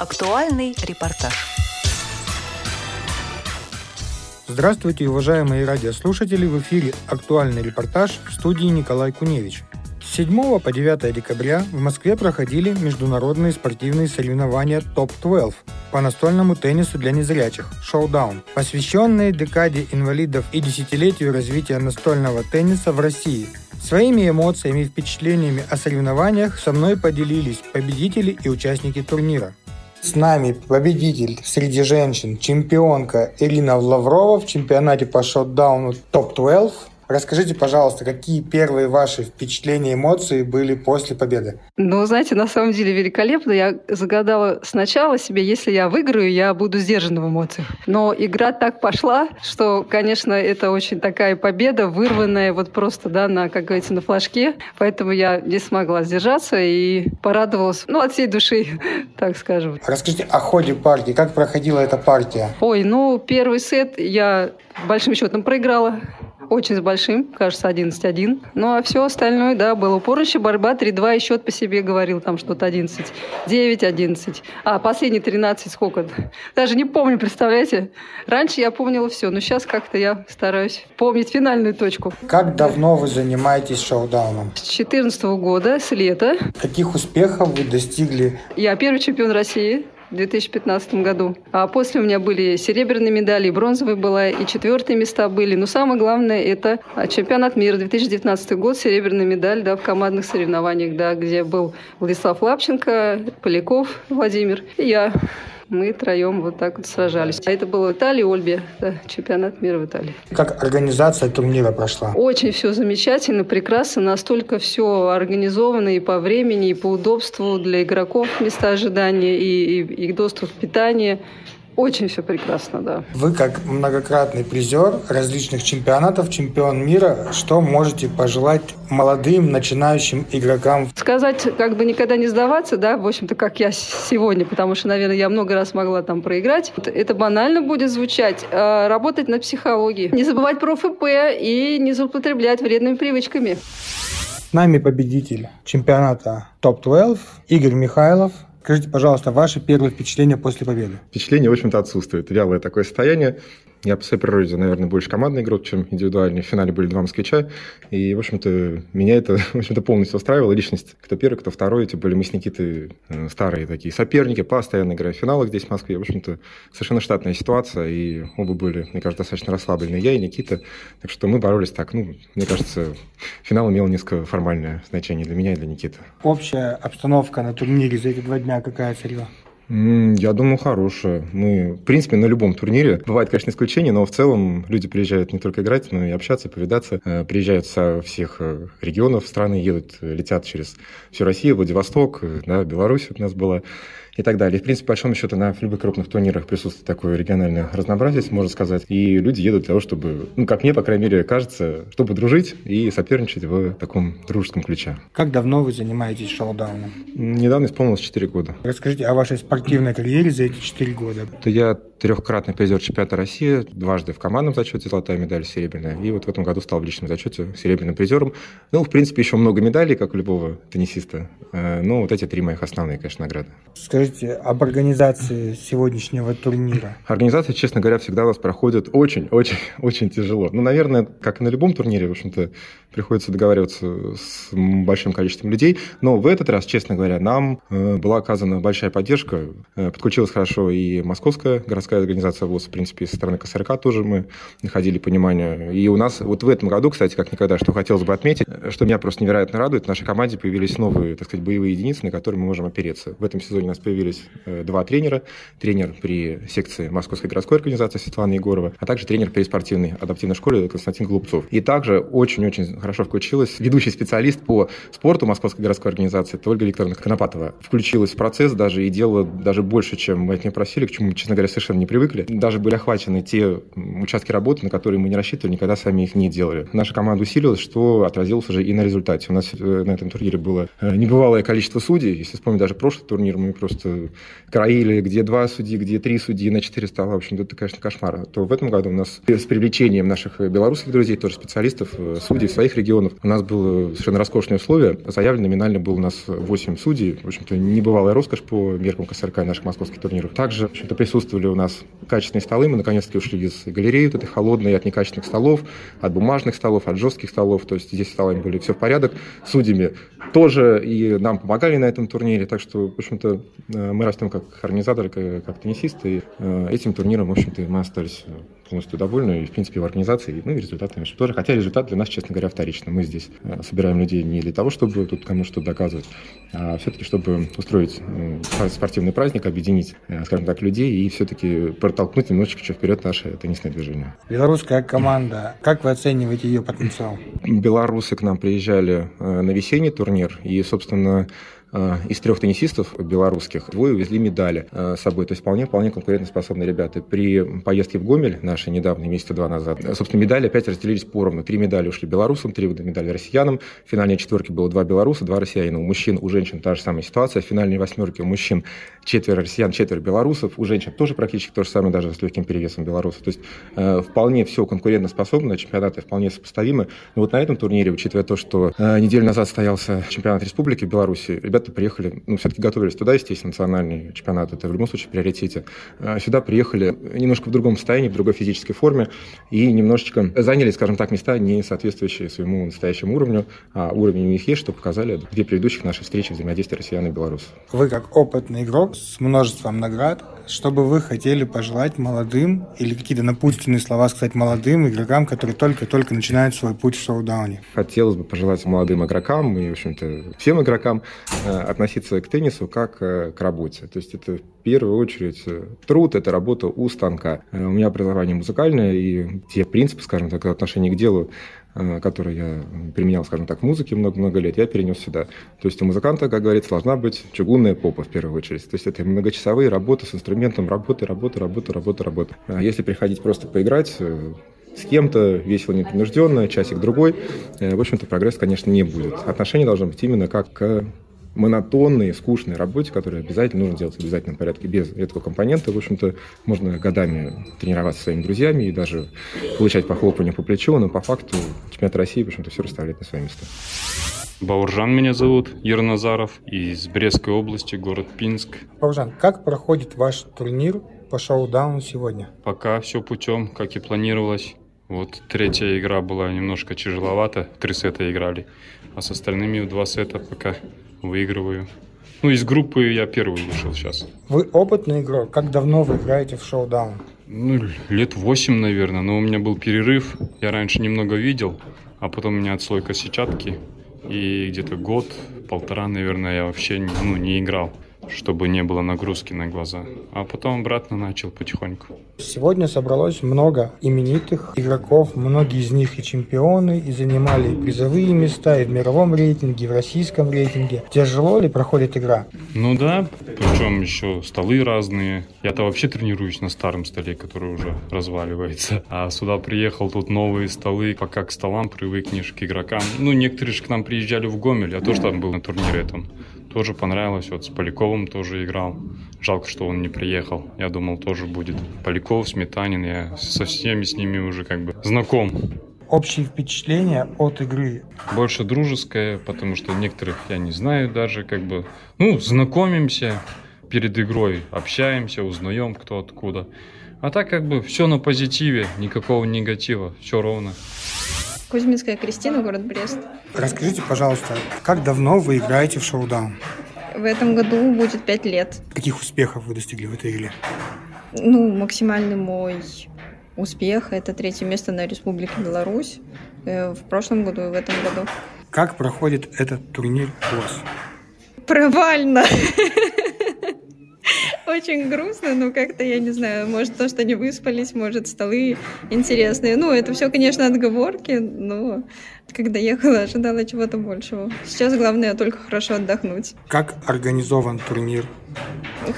Актуальный репортаж. Здравствуйте, уважаемые радиослушатели! В эфире «Актуальный репортаж» в студии Николай Куневич. С 7 по 9 декабря в Москве проходили международные спортивные соревнования ТОП-12 по настольному теннису для незрячих «Шоудаун», посвященные декаде инвалидов и десятилетию развития настольного тенниса в России – Своими эмоциями и впечатлениями о соревнованиях со мной поделились победители и участники турнира. С нами победитель среди женщин, чемпионка Ирина Лаврова в чемпионате по шотдауну ТОП-12 Расскажите, пожалуйста, какие первые ваши впечатления, эмоции были после победы? Ну, знаете, на самом деле великолепно. Я загадала сначала себе, если я выиграю, я буду сдержана в эмоциях. Но игра так пошла, что, конечно, это очень такая победа, вырванная вот просто, да, на, как говорится, на флажке. Поэтому я не смогла сдержаться и порадовалась, ну, от всей души, так скажем. Расскажите о ходе партии. Как проходила эта партия? Ой, ну, первый сет я большим счетом проиграла очень с большим, кажется, 11-1. Ну, а все остальное, да, было упорище, борьба, 3-2, и счет по себе говорил, там что-то 11, 9, 11. А последний 13 сколько? Даже не помню, представляете? Раньше я помнила все, но сейчас как-то я стараюсь помнить финальную точку. Как давно вы занимаетесь шоу-дауном? С 2014 года, с лета. Каких успехов вы достигли? Я первый чемпион России в 2015 году. А после у меня были серебряные медали, и бронзовые была, и четвертые места были. Но самое главное – это чемпионат мира 2019 год, серебряная медаль да, в командных соревнованиях, да, где был Владислав Лапченко, Поляков Владимир и я мы троем вот так вот сражались. А это было Италия, Ольбе, да, чемпионат мира в Италии. Как организация турнира прошла? Очень все замечательно, прекрасно, настолько все организовано и по времени, и по удобству для игроков места ожидания, и, и, и доступ к питанию. Очень все прекрасно, да. Вы как многократный призер различных чемпионатов, чемпион мира, что можете пожелать молодым начинающим игрокам? Сказать, как бы никогда не сдаваться, да, в общем-то, как я сегодня, потому что, наверное, я много раз могла там проиграть. Это банально будет звучать. А работать над психологией. Не забывать про ФП и не злоупотреблять вредными привычками. С нами победитель чемпионата ТОП-12 Игорь Михайлов. Скажите, пожалуйста, ваши первые впечатления после победы? Впечатление, в общем-то, отсутствует. Вялое такое состояние. Я по своей природе, наверное, больше командный игрок, чем индивидуальный. В финале были два москвича. И, в общем-то, меня это, в общем-то, полностью устраивало. Личность, кто первый, кто второй. Тем более мы с Никитой э, старые такие соперники, постоянно играя в финалах здесь, в Москве. В общем-то, совершенно штатная ситуация. И оба были, мне кажется, достаточно расслаблены. Я и Никита. Так что мы боролись так. Ну, мне кажется, финал имел несколько формальное значение для меня и для Никиты. Общая обстановка на турнире за эти два дня какая, Серега? Я думаю, хорошая. Мы, в принципе, на любом турнире. Бывает, конечно, исключения, но в целом люди приезжают не только играть, но и общаться, повидаться. Э, приезжают со всех э, регионов страны, едут, летят через всю Россию, Владивосток, э, да, Беларусь у нас была и так далее. И, в принципе, по большому счету, на любых крупных турнирах присутствует такое региональное разнообразие, можно сказать. И люди едут для того, чтобы, ну, как мне, по крайней мере, кажется, чтобы дружить и соперничать в таком дружеском ключе. Как давно вы занимаетесь шоу-дауном? Недавно исполнилось 4 года. Расскажите о вашей спортивной карьере за эти 4 года. То я трехкратный призер чемпионата России, дважды в командном зачете золотая медаль серебряная. И вот в этом году стал в личном зачете серебряным призером. Ну, в принципе, еще много медалей, как у любого теннисиста. Э, но вот эти три моих основные, конечно, награды. Скажите об организации сегодняшнего турнира. Организация, честно говоря, всегда у нас проходит очень-очень-очень тяжело. Ну, наверное, как и на любом турнире, в общем-то, приходится договариваться с большим количеством людей. Но в этот раз, честно говоря, нам э, была оказана большая поддержка. Э, подключилась хорошо и Московская городская организация ВОЗ, в принципе, со стороны КСРК тоже мы находили понимание. И у нас вот в этом году, кстати, как никогда, что хотелось бы отметить, что меня просто невероятно радует, в нашей команде появились новые, так сказать, боевые единицы, на которые мы можем опереться. В этом сезоне у нас появились э, два тренера. Тренер при секции Московской городской организации Светлана Егорова, а также тренер при спортивной адаптивной школе Константин Голубцов. И также очень-очень хорошо включилась ведущий специалист по спорту Московской городской организации, это Ольга Викторовна Конопатова. Включилась в процесс даже и делала даже больше, чем мы от нее просили, к чему, честно говоря, совершенно не привыкли. Даже были охвачены те участки работы, на которые мы не рассчитывали, никогда сами их не делали. Наша команда усилилась, что отразилось уже и на результате. У нас э, на этом турнире было э, небывалое количество судей. Если вспомнить даже прошлый турнир, мы просто просто краили, где два судьи, где три судьи на четыре стола. В общем, это, конечно, кошмар. То в этом году у нас с привлечением наших белорусских друзей, тоже специалистов, э, судей своих регионов, у нас было совершенно роскошные условия. Заявлено номинально было у нас 8 судей. В общем-то, небывалая роскошь по меркам КСРК наших московских турниров. Также, в общем-то, присутствовали у нас качественные столы. Мы, наконец-таки, ушли из галереи вот этой холодной, от некачественных столов, от бумажных столов, от жестких столов. То есть здесь столами были все в порядок. Судьями тоже и нам помогали на этом турнире. Так что, в общем-то, э, мы растем как организаторы, как, как теннисисты. И э, этим турниром, в общем-то, мы остались полностью довольны, и, в принципе, в организации, ну, и результатами тоже. Хотя результат для нас, честно говоря, вторичный. Мы здесь э, собираем людей не для того, чтобы тут кому что доказывать, а все-таки, чтобы устроить ну, спортивный праздник, объединить, э, скажем так, людей и все-таки протолкнуть немножечко вперед наше теннисное движение. Белорусская команда, как вы оцениваете ее потенциал? Белорусы к нам приезжали э, на весенний турнир, и, собственно, Э, из трех теннисистов белорусских двое увезли медали э, с собой. То есть вполне, вполне конкурентоспособные ребята. При поездке в Гомель, нашей недавней, месяца два назад, э, собственно, медали опять разделились поровну. Три медали ушли белорусам, три медали россиянам. В финальной четверке было два белоруса, два россиянина. У мужчин, у женщин та же самая ситуация. В финальной восьмерке у мужчин четверо россиян, четверо белорусов. У женщин тоже практически то же самое, даже с легким перевесом белорусов. То есть э, вполне все конкурентоспособно, чемпионаты вполне сопоставимы. Но вот на этом турнире, учитывая то, что э, неделю назад состоялся чемпионат республики в Беларуси, ребята ребята приехали, ну, все-таки готовились туда, естественно, национальный чемпионат, это в любом случае в приоритете. А сюда приехали немножко в другом состоянии, в другой физической форме и немножечко заняли, скажем так, места, не соответствующие своему настоящему уровню, а уровень у них есть, что показали две предыдущих наши встречи взаимодействия россиян и белорусов. Вы как опытный игрок с множеством наград, что бы вы хотели пожелать молодым или какие-то напутственные слова сказать молодым игрокам, которые только-только начинают свой путь в шоу-дауне? Хотелось бы пожелать молодым игрокам и, в общем-то, всем игрокам э, относиться к теннису как э, к работе. То есть это в первую очередь э, труд, это работа у станка. У меня образование музыкальное, и те принципы, скажем так, отношения к делу, которые я применял, скажем так, в музыке много-много лет, я перенес сюда. То есть у музыканта, как говорится, должна быть чугунная попа в первую очередь. То есть это многочасовые работы с инструментом, работы, работы, работы, работы, работы. А если приходить просто поиграть, с кем-то, весело, непринужденно, часик-другой, в общем-то, прогресс, конечно, не будет. Отношения должны быть именно как к монотонной, скучной работе, которую обязательно нужно делать в обязательном порядке без этого компонента. В общем-то, можно годами тренироваться со своими друзьями и даже получать похлопывание по плечу, но по факту чемпионат России, в общем-то, все расставляет на свои места. Бауржан меня зовут, Ерназаров, из Брестской области, город Пинск. Бауржан, как проходит ваш турнир по шоу-дауну сегодня? Пока все путем, как и планировалось. Вот третья игра была немножко тяжеловата, три сета играли, а с остальными в два сета пока выигрываю. Ну, из группы я первый вышел сейчас. Вы опытный игрок. Как давно вы играете в шоу-даун? Ну, лет восемь, наверное. Но у меня был перерыв. Я раньше немного видел, а потом у меня отслойка сетчатки. И где-то год, полтора, наверное, я вообще ну, не играл чтобы не было нагрузки на глаза. А потом обратно начал потихоньку. Сегодня собралось много именитых игроков, многие из них и чемпионы, и занимали призовые места и в мировом рейтинге, и в российском рейтинге. Тяжело ли проходит игра? Ну да, причем еще столы разные. Я-то вообще тренируюсь на старом столе, который уже разваливается. А сюда приехал, тут новые столы, пока к столам привыкнешь, к игрокам. Ну, некоторые же к нам приезжали в Гомель, я тоже там был на турнире этом тоже понравилось. Вот с Поляковым тоже играл. Жалко, что он не приехал. Я думал, тоже будет. Поляков, Сметанин, я со всеми с ними уже как бы знаком. Общие впечатления от игры? Больше дружеское, потому что некоторых я не знаю даже, как бы, ну, знакомимся перед игрой, общаемся, узнаем кто откуда. А так как бы все на позитиве, никакого негатива, все ровно. Кузьминская Кристина, город Брест. Расскажите, пожалуйста, как давно вы играете в шоу-даун? В этом году будет пять лет. Каких успехов вы достигли в этой игре? Ну, максимальный мой успех – это третье место на Республике Беларусь э, в прошлом году и в этом году. Как проходит этот турнир у вас? Провально. Очень грустно, но как-то, я не знаю, может, то, что не выспались, может, столы интересные. Ну, это все, конечно, отговорки, но когда ехала, ожидала чего-то большего. Сейчас главное только хорошо отдохнуть. Как организован турнир?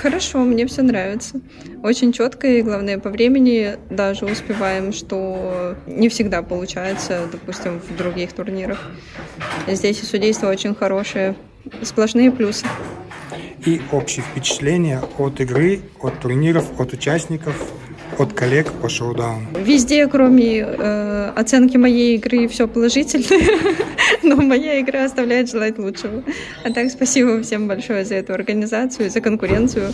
Хорошо, мне все нравится. Очень четко и, главное, по времени даже успеваем, что не всегда получается, допустим, в других турнирах. Здесь и судейство очень хорошее, сплошные плюсы. И общие впечатления от игры, от турниров, от участников, от коллег по шоу-дауну? Везде, кроме э, оценки моей игры, все положительно, но моя игра оставляет желать лучшего. А так спасибо всем большое за эту организацию, за конкуренцию.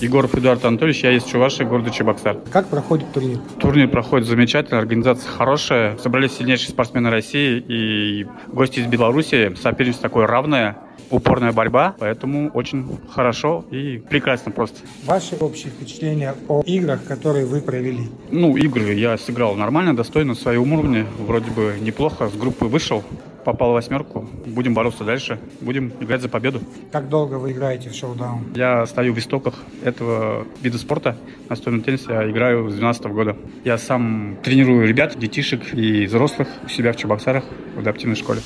Егоров Эдуард Анатольевич, я из Чувашии, города Чебоксар. Как проходит турнир? Турнир проходит замечательно, организация хорошая. Собрались сильнейшие спортсмены России и гости из Беларуси. Соперничество такое равное, упорная борьба, поэтому очень хорошо и прекрасно просто. Ваши общие впечатления о играх, которые вы провели? Ну, игры я сыграл нормально, достойно, в своем уровне. Вроде бы неплохо, с группы вышел попал в восьмерку. Будем бороться дальше. Будем играть за победу. Как долго вы играете в шоу-даун? Я стою в истоках этого вида спорта. Настольном теннисе я играю с 12 года. Я сам тренирую ребят, детишек и взрослых у себя в Чебоксарах в адаптивной школе.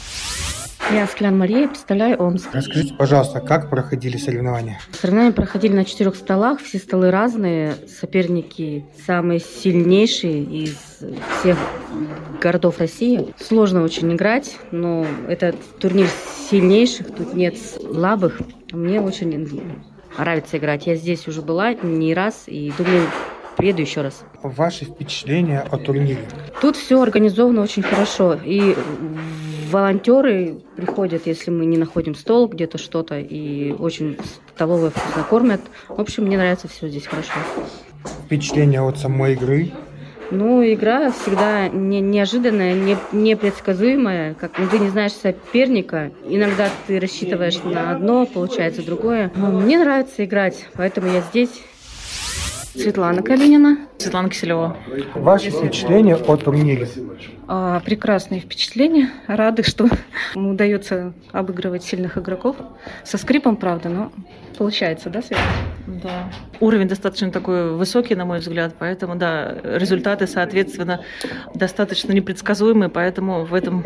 Я Склян Мария, представляю Омск. Расскажите, пожалуйста, как проходили соревнования? Соревнования проходили на четырех столах, все столы разные, соперники самые сильнейшие из всех городов России. Сложно очень играть, но это турнир сильнейших, тут нет слабых. Мне очень нравится играть. Я здесь уже была не раз и думаю, приеду еще раз. Ваши впечатления о турнире? Тут все организовано очень хорошо. И волонтеры приходят, если мы не находим стол, где-то что-то, и очень столовые вкусно кормят. В общем, мне нравится все здесь хорошо. Впечатление от самой игры? Ну, игра всегда не, неожиданная, не, непредсказуемая. Как ну, ты не знаешь соперника, иногда ты рассчитываешь на одно, получается другое. Мне нравится играть, поэтому я здесь. Светлана Калинина. Светлана Киселева. Ваши впечатления о турнире? А, прекрасные впечатления. Рады, что удается обыгрывать сильных игроков. Со скрипом, правда, но получается, да, Света? Да. Уровень достаточно такой высокий, на мой взгляд, поэтому, да, результаты, соответственно, достаточно непредсказуемые, поэтому в этом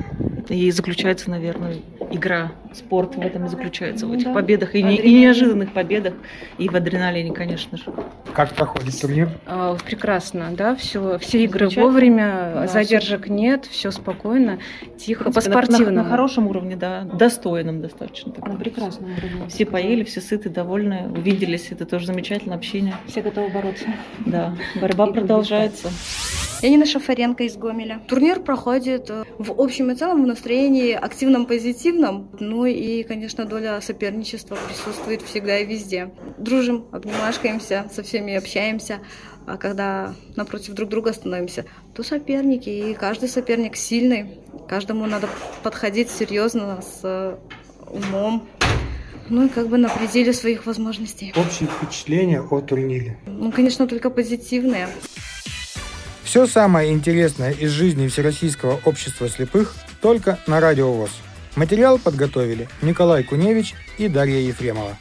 и заключается, наверное, игра, спорт в этом и заключается, в этих да. победах, и, не, и неожиданных победах, и в адреналине, конечно же. Как проходит турнир? А, прекрасно, да, все, все игры вовремя, да, задержек все. нет, все спокойно, тихо, по-спортивному. На, на, на хорошем уровне, да, достойном достаточно. На прекрасном уровне. Все поели, все сыты, довольны, увиделись, это тоже замечательное общение. Все готовы бороться. Да, борьба и продолжается. Я Нина Шафаренко из Гомеля. Турнир проходит э, в общем и целом в настроении активном, позитивном. Ну и, конечно, доля соперничества присутствует всегда и везде. Дружим, обнимашкаемся, со всеми общаемся. А когда напротив друг друга становимся, то соперники, и каждый соперник сильный. Каждому надо подходить серьезно, с умом, ну и как бы на пределе своих возможностей. Общее впечатление о турнире? Ну, конечно, только позитивные. Все самое интересное из жизни Всероссийского общества слепых только на Радио ВОЗ. Материал подготовили Николай Куневич и Дарья Ефремова.